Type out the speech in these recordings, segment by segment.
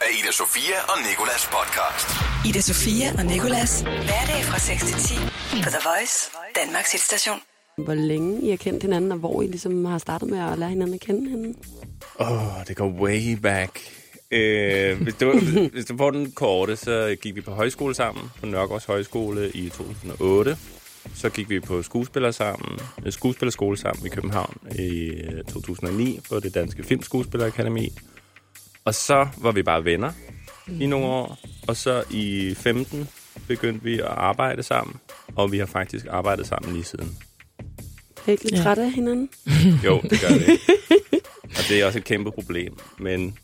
af Ida Sofia og Nikolas podcast. Ida Sofia og Nikolas. Hverdag fra 6 til 10 på The Voice, Danmarks hitstation. Hvor længe I har kendt hinanden, og hvor I ligesom har startet med at lære hinanden at kende hende? Åh, oh, det går way back. Øh, hvis, du, hvis du får den korte, så gik vi på højskole sammen, på Nørgaards Højskole i 2008. Så gik vi på skuespiller sammen, øh, skuespillerskole sammen i København i øh, 2009 på det Danske Filmskuespillerakademi. Og så var vi bare venner i nogle år. Og så i 15 begyndte vi at arbejde sammen, og vi har faktisk arbejdet sammen lige siden. Er I ikke lidt Ja. træt af hinanden? Jo, det gør det. Og det er også et kæmpe problem, men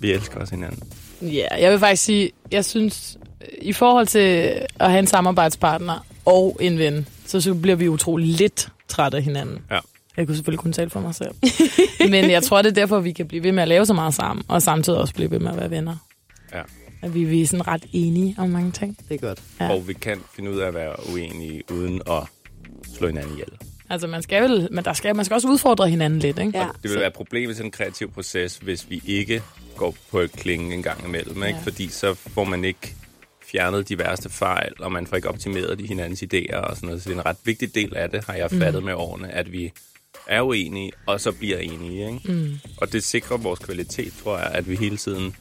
vi elsker også hinanden. Ja, jeg vil faktisk sige, jeg synes, i forhold til at have en samarbejdspartner og en ven, så, så bliver vi utrolig lidt trætte af hinanden. Ja. Jeg kunne selvfølgelig kun tale for mig selv. Men jeg tror, det er derfor, vi kan blive ved med at lave så meget sammen, og samtidig også blive ved med at være venner. Ja. At vi, vi er sådan ret enige om mange ting. Det er godt. Ja. Og vi kan finde ud af at være uenige uden at slå hinanden ihjel. Altså, man skal, vel, men der skal, man skal også udfordre hinanden lidt, ikke? Ja. Det vil være et problem i sådan en kreativ proces, hvis vi ikke går på et klinge en gang imellem. Ikke? Ja. Fordi så får man ikke fjernet de værste fejl, og man får ikke optimeret de hinandens idéer og sådan noget. Så det er en ret vigtig del af det, har jeg fattet mm. med årene, at vi er uenige, og så bliver enige. Ikke? Mm. Og det sikrer vores kvalitet, tror jeg, at vi hele tiden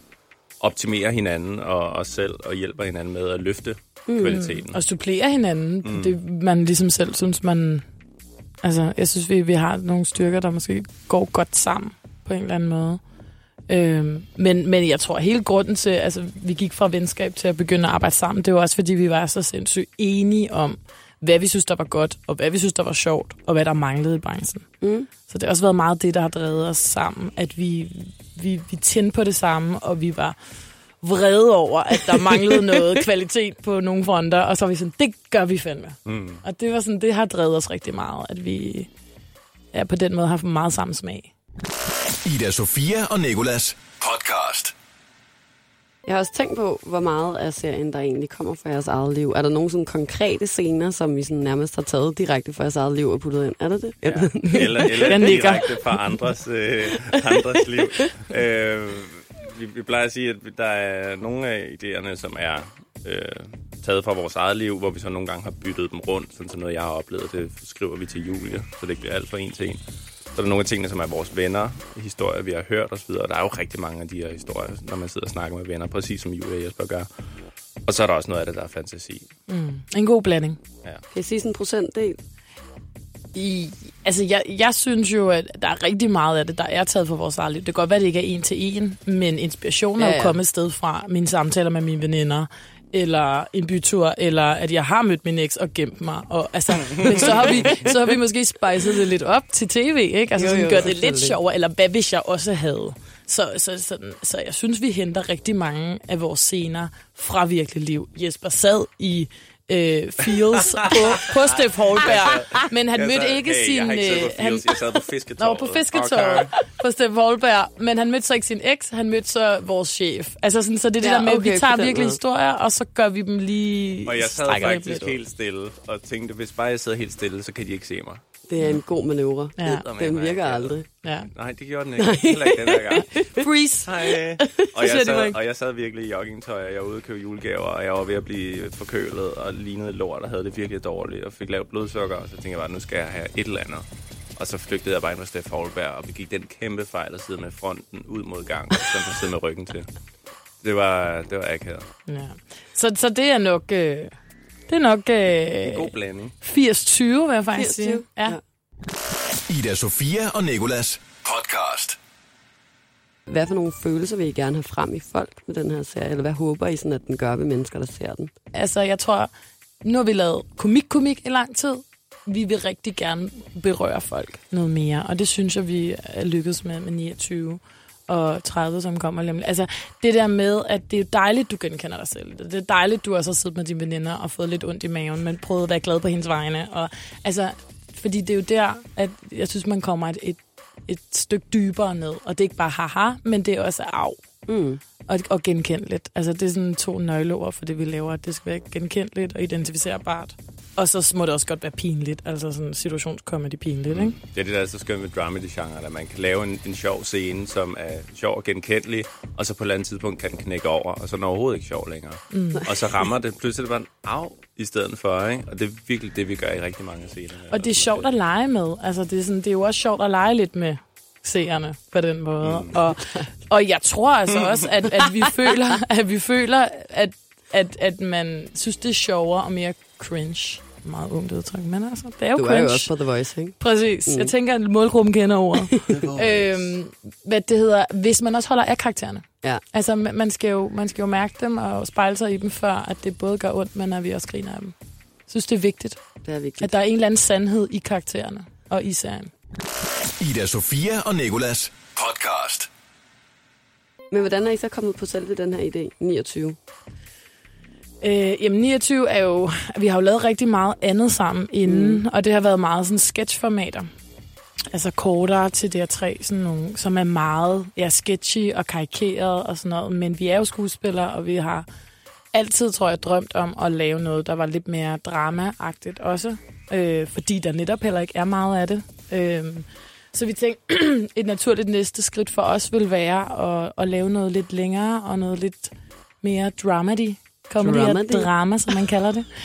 optimerer hinanden og os selv, og hjælper hinanden med at løfte mm. kvaliteten. Og supplere hinanden. Mm. Det, man ligesom selv synes, man... Altså, jeg synes, vi, vi har nogle styrker, der måske går godt sammen på en eller anden måde. Øhm, men, men jeg tror, hele grunden til, altså, vi gik fra venskab til at begynde at arbejde sammen, det var også, fordi vi var så sindssygt enige om, hvad vi synes, der var godt, og hvad vi synes, der var sjovt, og hvad der manglede i branchen. Mm. Så det har også været meget det, der har drevet os sammen, at vi, vi, vi tændte på det samme, og vi var vrede over, at der manglede noget kvalitet på nogle fronter, og så var vi sådan, det gør vi fandme. Mm. Og det var sådan, det har drevet os rigtig meget, at vi ja, på den måde har haft meget samme smag. Ida Sofia og Nikolas. Jeg har også tænkt på, hvor meget af serien, der egentlig kommer fra jeres eget liv. Er der nogle sådan konkrete scener, som I sådan nærmest har taget direkte fra jeres eget liv og puttet ind? Er det det? Ja. Eller, eller Den direkte fra andres, øh, andres liv. Øh, vi, vi plejer at sige, at der er nogle af idéerne, som er øh, taget fra vores eget liv, hvor vi så nogle gange har byttet dem rundt, sådan så noget, jeg har oplevet, det skriver vi til Julie, så det ikke bliver alt for en til en. Så er der nogle af tingene, som er vores venner, historier, vi har hørt osv., og der er jo rigtig mange af de her historier, når man sidder og snakker med venner, præcis som Julie og Jesper gør. Og så er der også noget af det, der er fantasi. Mm. En god blanding. Ja. Kan I sige sådan en procentdel? I, altså, jeg, jeg synes jo, at der er rigtig meget af det, der er taget fra vores eget liv. Det kan godt være, at det ikke er en til en, men inspirationen ja, Ja, er jo kommet et sted fra mine samtaler med mine veninder, eller en bytur, eller at jeg har mødt min eks og gemt mig. Og, altså, så har, vi, så har vi måske spejset det lidt op til tv, ikke? Altså Jo, sådan, jo, gør det lidt sjovere, eller hvad hvis jeg også havde? Så, så, sådan, så jeg synes, vi henter rigtig mange af vores scener fra virkelig liv. Jesper sad i øh, Fields på, på Steff Holberg, men han mødte ikke hey, sin... Jeg har ikke siddet øh, på han, Fields, jeg sad på fisketåret. Nå, på fisketåret okay. på Steff Holberg, men han mødte så ikke sin eks, han mødte så vores chef. Altså sådan, så det er det Ja, der med, at okay, vi tager virkelig måde. historier, og så gør vi dem lige... Og jeg sad faktisk helt stille og tænkte, hvis bare jeg sidder helt stille, så kan de ikke se mig. Det er en god manøvre. Ja. Den virker aldrig. Ja. Nej, det gjorde den ikke. Heller ikke den her gang. Freeze! Hej. Og, jeg sad, og jeg sad virkelig i joggingtøj, og jeg var ude og købe julegaver, og jeg var ved at blive forkølet og lignede lort, og havde det virkelig dårligt, og fik lavt blodsukker, og så tænkte jeg bare, nu skal jeg have et eller andet. Og så flygtede jeg bare ind på Steff Holberg, og begik den kæmpe fejl at sidde med fronten ud mod gangen, og så sidde med ryggen til. Det var, det var akavet. Ja. Så, så det er nok... Øh, det er nok En god øh, blanding. 80-20, vil jeg faktisk 80-20. sige. Ja. Ja. Ida Sofia og Nikolas podcast. Hvad for nogle følelser vil I gerne have frem i folk med den her serie? Eller hvad håber I, sådan, at den gør ved mennesker, der ser den? Altså, jeg tror, nu har vi lavet komik-komik i lang tid. Vi vil rigtig gerne berøre folk noget mere, og det synes jeg, vi er lykkedes med med 29 og 30, som kommer lidt. Altså, det der med, at det er dejligt, du genkender dig selv. Det er dejligt, du også har siddet med dine veninder og fået lidt ondt i maven, men prøvet at være glad på hendes vegne. Og, altså, fordi det er jo der, at jeg synes, man kommer et, et, et stykke dybere ned. Og det er ikke bare haha, men det er også af Mm. og, og genkendeligt. Altså, det er sådan to nøgleord for det, vi laver. Det skal være genkendeligt og identificerbart. Og så må det også godt være pinligt, altså sådan situationskomedy pinligt, ikke? Det er det, der er så skønt med dramedy-genre, at man kan lave en, en sjov scene, som er sjov og genkendelig, og så på et eller andet tidspunkt kan den knække over, og så er den overhovedet ikke sjov længere. Mm. Og så rammer det pludselig bare en af i stedet for, ikke? Og det er virkelig det, vi gør i rigtig mange scener. Og det er sjovt at lege med. Altså, det er, sådan, det er jo også sjovt at lege lidt med seerne på den måde. Mm. Og, og jeg tror altså også, at, at vi føler, at vi føler, at, at, at man synes, det er sjovere og mere cringe. Meget ungt udtryk, men altså, det er jo Du cringe. er jo også på The Voice, ikke? Præcis. Mm. Jeg tænker, at målgruppen kender ordet. øhm, hvad det hedder, hvis man også holder af karaktererne. Ja. Altså, ma- man skal, jo, man skal jo mærke dem og spejle sig i dem, før at det både gør ondt, men at vi også griner af dem. Jeg synes, det er vigtigt, Det er vigtigt. at der er en eller anden sandhed i karaktererne og i serien. Ida Sofia og Nikolas podcast. Men hvordan er I så kommet på selve den her idé, 29? Øh, jamen 29 er jo, vi har jo lavet rigtig meget andet sammen inden, mm. og det har været meget sådan sketchformater. Altså kortere til DR3, sådan nogle, som er meget ja, sketchy og karikeret og sådan noget. Men vi er jo skuespillere, og vi har altid, tror jeg, drømt om at lave noget, der var lidt mere drama-agtigt også. Øh, fordi der netop heller ikke er meget af det. Øh, så vi tænkte, et naturligt næste skridt for os vil være at, at lave noget lidt længere og noget lidt mere dramedy. Comedy og drama, som man kalder det.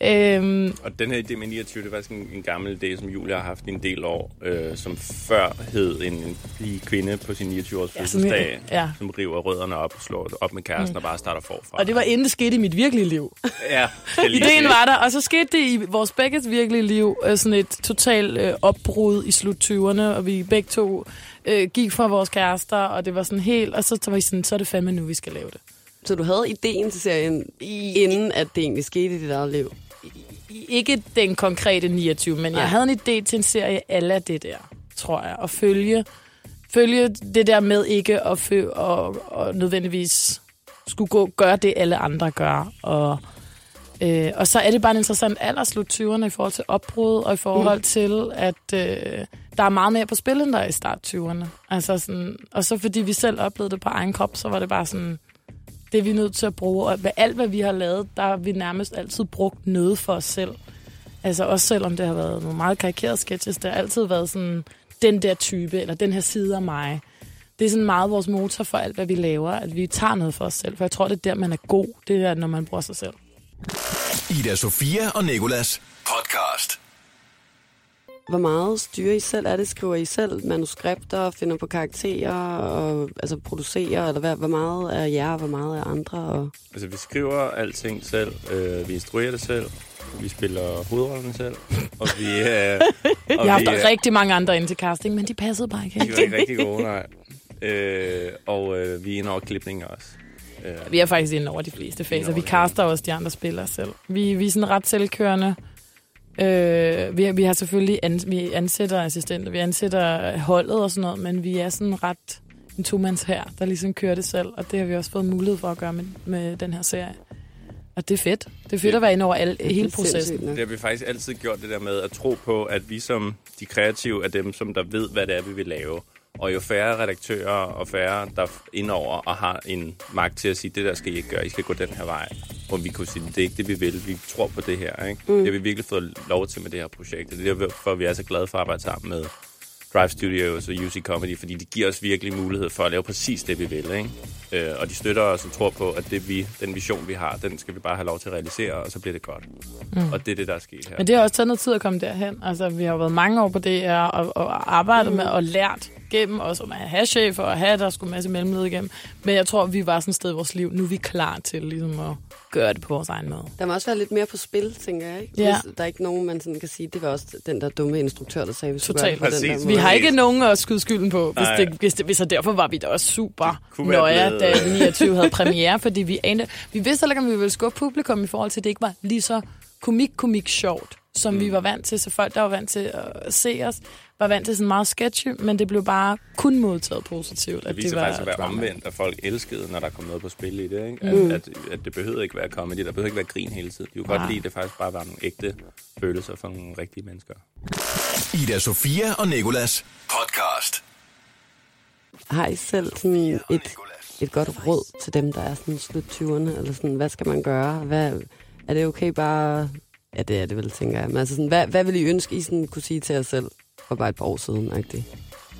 Øhm, Og den her idé med 29, det var sådan en, en gammel idé, som Julia har haft i en del år, øh, som før hed en, en pige kvinde på sin 29-års Ja, ja, som- fødselsdag, ja. som river rødderne op og slår op med kæresten mm. og bare starter forfra. og det var inden det skete i mit virkelige liv. Ja, Ideen var der, og så skete det i vores begges virkelige liv, øh, sådan et totalt øh, opbrud i slut 20'erne, og vi begge to øh, gik fra vores kærester, og det var sådan helt, og så var vi sådan, så er det fandme nu, vi skal lave det. Så du havde ideen til serien, inden at det egentlig skete i dit eget liv? Ikke den konkrete 29, men jeg havde en idé til en serie alle det der, tror jeg, at følge, følge det der med ikke at fø, og, og nødvendigvis skulle gå, gøre det, alle andre gør, og Øh, og så er det bare en interessant alder, slut 20'erne, i forhold til opbrud, og i forhold mm. til, at øh, der er meget mere på spil, end der er i start 20'erne. Altså sådan, og så fordi vi selv oplevede det på egen krop, så var det bare sådan, det er vi nødt til at bruge. Og med alt, hvad vi har lavet, der har vi nærmest altid brugt noget for os selv. Altså også selvom det har været nogle meget karikerede sketches, det har altid været sådan, den der type, eller den her side af mig. Det er sådan meget vores motor for alt, hvad vi laver, at vi tager noget for os selv. For jeg tror, det er der, man er god. Det er, når man bruger sig selv. Ida Sofia og Nikolas. Hvor meget styrer I selv? Er det, skriver I selv manuskripter, finder på karakterer, og altså producerer, eller hvad, hvor meget er jer, og hvor meget er andre? Og... Altså, vi skriver alting selv, øh, vi instruerer det selv, vi spiller hovedrollen selv, og vi, øh, og Jeg har haft øh, rigtig mange andre ind til casting, men de passede bare ikke. de var ikke rigtig gode, nej. Øh, og øh, vi er inde over klipninger også. Øh, Vi er faktisk inde over de fleste faser. Vi det. caster også de andre spillere selv. Vi, vi er sådan ret selvkørende. Øh, vi, har- vi har selvfølgelig an, vi ansætter assistenter, vi ansætter holdet og sådan noget, men vi er sådan ret en to-mands her, der ligesom kører det selv, og det har vi også fået mulighed for at gøre med, med den her serie. Og det er fedt. Det er fedt Ja. at være inde over alle, hele Det er processen. Det har vi faktisk altid gjort det der med at tro på, at vi som de kreative er dem, som der ved, hvad det er, vi vil lave. Og jo færre redaktører og færre, der er indover og har en magt til at sige, det der skal I ikke gøre, I skal gå den her vej. Hvor vi kunne sige, det er ikke det, vi vil. Vi tror på det her. Ikke? Mm. Det har vi virkelig fået lov til med det her projekt. Det er derfor, vi er så glade for at arbejde sammen med Drive Studios og UC Comedy, fordi de giver os virkelig mulighed for at lave præcis det, vi vil. Ikke? Øh, og de støtter os og tror på, at det vi, den vision, vi har, den skal vi bare have lov til at realisere, og så bliver det godt. Mm. Og det er det, der er sket her. Men det har også taget noget tid at komme derhen. Altså, vi har jo været mange år på DR og, og arbejdet mm. med og lært gennem også om at have chefer og have, der skulle en masse mellemled igennem. Men jeg tror, vi var sådan et sted i vores liv. Nu er vi klar til ligesom at gøre det på vores egen måde. Der må også være lidt mere på spil, tænker jeg. Ikke? Ja. Hvis der er ikke nogen, man sådan kan sige, det var også den der dumme instruktør, der sagde, vi skulle Totalt. gøre det på den der Vi måde. har ikke nogen at skyde skylden på, hvis, Nej. det, hvis, det, hvis og derfor var vi da også super nøje, da 29 havde premiere, fordi vi anede, vi vidste heller ikke, om vi ville skubbe publikum i forhold til, at det ikke var lige så komik-komik sjovt, som mm. vi var vant til. Så folk, der var vant til at se os, var vant til sådan meget sketchy, men det blev bare kun modtaget positivt. Det at viser det var faktisk at være drama. omvendt, at folk elskede, når der kom noget på spil i det. Ikke? At, mm. at, at det behøvede ikke være comedy, der behøvede ikke være grin hele tiden. De kunne godt Nej. lide, at det faktisk bare var nogle ægte følelser for nogle rigtige mennesker. Ida Sofia og Nikolas podcast. Har I selv sådan et, et godt råd til dem, der er sådan slut 20'erne? Eller sådan, hvad skal man gøre? Hvad, er det okay bare Ja, det er det vel, tænker jeg. Men altså sådan, hvad, hvad vil I ønske, I sådan kunne sige til jer selv for bare et par år siden? -agtigt?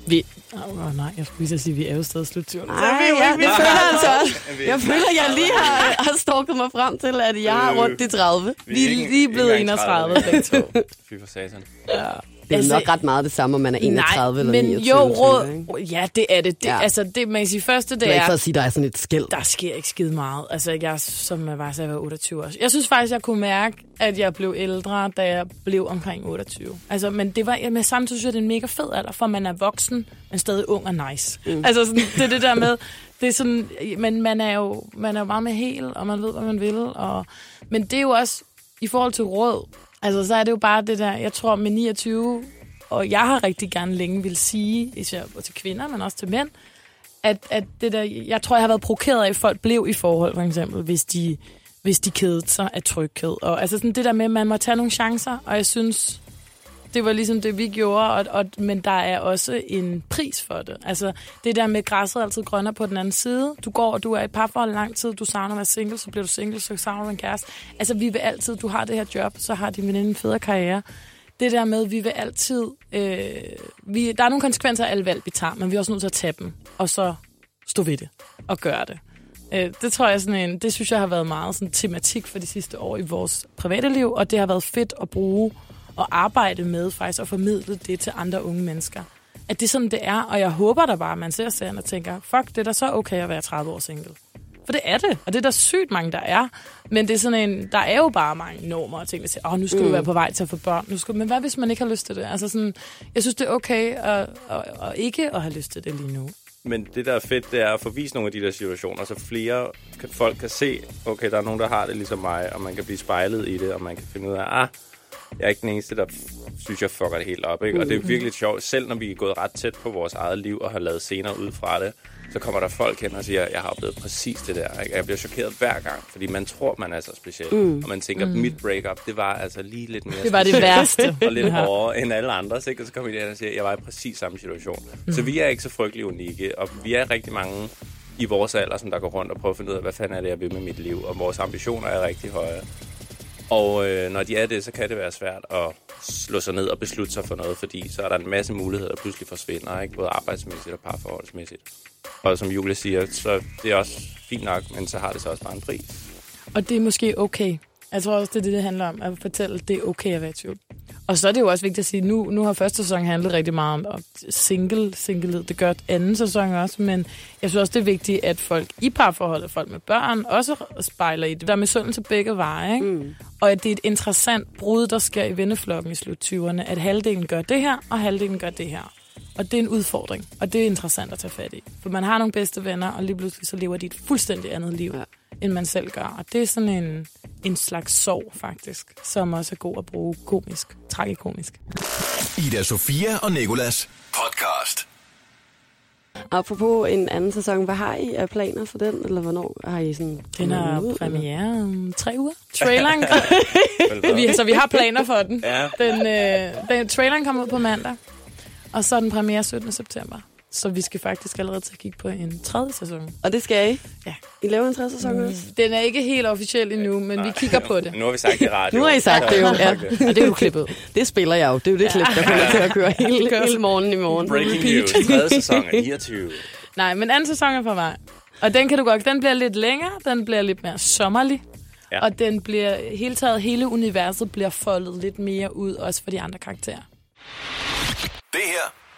Vi... Åh oh, nej, jeg skulle lige så sige, at vi er jo stadig slut 20'erne. Nej, ja, det føler jeg altså også. Jeg føler, at jeg lige har, har stalket mig frem til, at jeg har rundt de 30. Vi er lige blevet ikke engang 31 begge to. Fy for satan. Ja. Det er Altså- nok ret meget det samme, om man er 31 eller men 29. jo, råd, ja, det er det. det Ja. Altså, det, man kan sige, første, Det det er ikke for at sige, der er sådan et skæld. der sker ikke skide meget. Altså, jeg, som jeg var, så jeg var 28 år. Jeg synes faktisk, jeg kunne mærke, at jeg blev ældre, da jeg blev omkring 28. Altså, men det var, men samtidig synes jeg, det er en mega fed alder, for man er voksen, men stadig ung og nice. Mm. Altså, sådan, det er det der med, det er sådan, men man er jo, man er jo meget med hel, og man ved, hvad man vil. Og, men det er jo også, i forhold til råd, altså, så er det jo bare det der, jeg tror med 29, og jeg har rigtig gerne længe vil sige, især til kvinder, men også til mænd, at, at det der, jeg tror, jeg har været provokeret af, at folk blev i forhold, for eksempel, hvis de, hvis de kedede sig af tryghed. Og altså sådan det der med, at man må tage nogle chancer, og jeg synes, det var ligesom det, vi gjorde, og, og, men der er også en pris for det. Altså det der med, græsset er altid grønner på den anden side. Du går, og du er i et parforhold lang tid, du savner at være single, så bliver du single, så savner du en kæreste. Altså vi vil altid, du har det her job, så har din veninde en federe karriere. Det der med, vi vil altid... Øh, vi, der er nogle konsekvenser af alle valg, vi tager, men vi er også nødt til at tage dem, og så stå ved det og gøre det. Øh, det tror jeg sådan en, det synes jeg har været meget sådan tematik for de sidste år i vores private liv, og det har været fedt at bruge og arbejde med faktisk at formidle det til andre unge mennesker. At det er sådan, det er, og jeg håber da bare, at man ser serien og tænker, fuck, det er da så okay at være 30 år single. For det er det, og det er der sygt mange, der er. Men det er sådan en, der er jo bare mange normer og ting, der siger, åh, nu skal mm. du være på vej til at få børn. Nu skal, men hvad hvis man ikke har lyst til det? Altså sådan, jeg synes, det er okay at, at, at ikke at have lyst til det lige nu. Men det, der er fedt, det er at få vist nogle af de der situationer, så flere folk kan se, okay, der er nogen, der har det ligesom mig, og man kan blive spejlet i det, og man kan finde ud af, ah, jeg er ikke den eneste, der synes, jeg fucker det helt op. Ikke? Og det er virkelig sjovt. Selv når vi er gået ret tæt på vores eget liv og har lavet scener ud fra det, så kommer der folk hen og siger, jeg har oplevet præcis det der. Ikke? Jeg bliver chokeret hver gang, fordi man tror, man er så speciel. Mm. Og man tænker, mm. mit breakup, det var altså lige lidt mere Det var det værste. og lidt hårdere end alle andre. Ikke? Og så kommer de hen og siger, at jeg var i præcis samme situation. Mm. Så vi er ikke så frygtelig unikke, og vi er rigtig mange i vores alder, som der går rundt og prøver at finde ud af, hvad fanden er det, jeg vil med mit liv. Og vores ambitioner er rigtig høje. Og øh, når de er det, så kan det være svært at slå sig ned og beslutte sig for noget, fordi så er der en masse muligheder, der pludselig forsvinder, ikke? både arbejdsmæssigt og parforholdsmæssigt. Og som Julie siger, så det er også fint nok, men så har det så også bare en pris. Og det er måske okay. Jeg tror også, det er det, det handler om, at fortælle, at det er okay at være i tvivl. Og så er det jo også vigtigt at sige, nu, nu har første sæson handlet rigtig meget om om single, singlehed. Det gør anden sæson også, men jeg synes også, det er vigtigt, at folk i parforholdet, folk med børn, også spejler i det. Der er misundelse begge veje, ikke? Mm. Og at det er et interessant brud, der sker i venneflokken i slut 20'erne, at halvdelen gør det her, og halvdelen gør det her. Og det er en udfordring, og det er interessant at tage fat i. For man har nogle bedste venner, og lige pludselig så lever de et fuldstændig andet liv, ja. end man selv gør. Og det er sådan en, en slags sorg, faktisk, som også er god at bruge komisk, tragikomisk. Ida Sofia og Nikolas podcast. Apropos en anden sæson, hvad har I af planer for den? Eller hvornår har I sådan... Den har ud, premiere om tre uger. Traileren, vi, så vi har planer for den. Ja. Den, øh, den traileren kommer ud på mandag, og så er den premiere 17. september. Så vi skal faktisk allerede til at kigge på en tredje sæson. Og det skal I? Ja. I laver en tredje sæson også? Den er ikke helt officiel endnu, men vi kigger på det. Nu har vi sagt det i radio. Nu har I sagt det jo, ja. Og det er jo klippet. Det spiller jeg jo. Det er jo det klip, der kommer til at køre hele, hele morgenen i morgen. Breaking news. Tredje sæson er 29. Nej, men anden sæson er på vej. Og den kan du godt, den bliver lidt længere, den bliver lidt mere sommerlig. Ja. Ja. Og den bliver, hele taget, hele universet bliver foldet lidt mere ud, også for de andre karakterer. Det her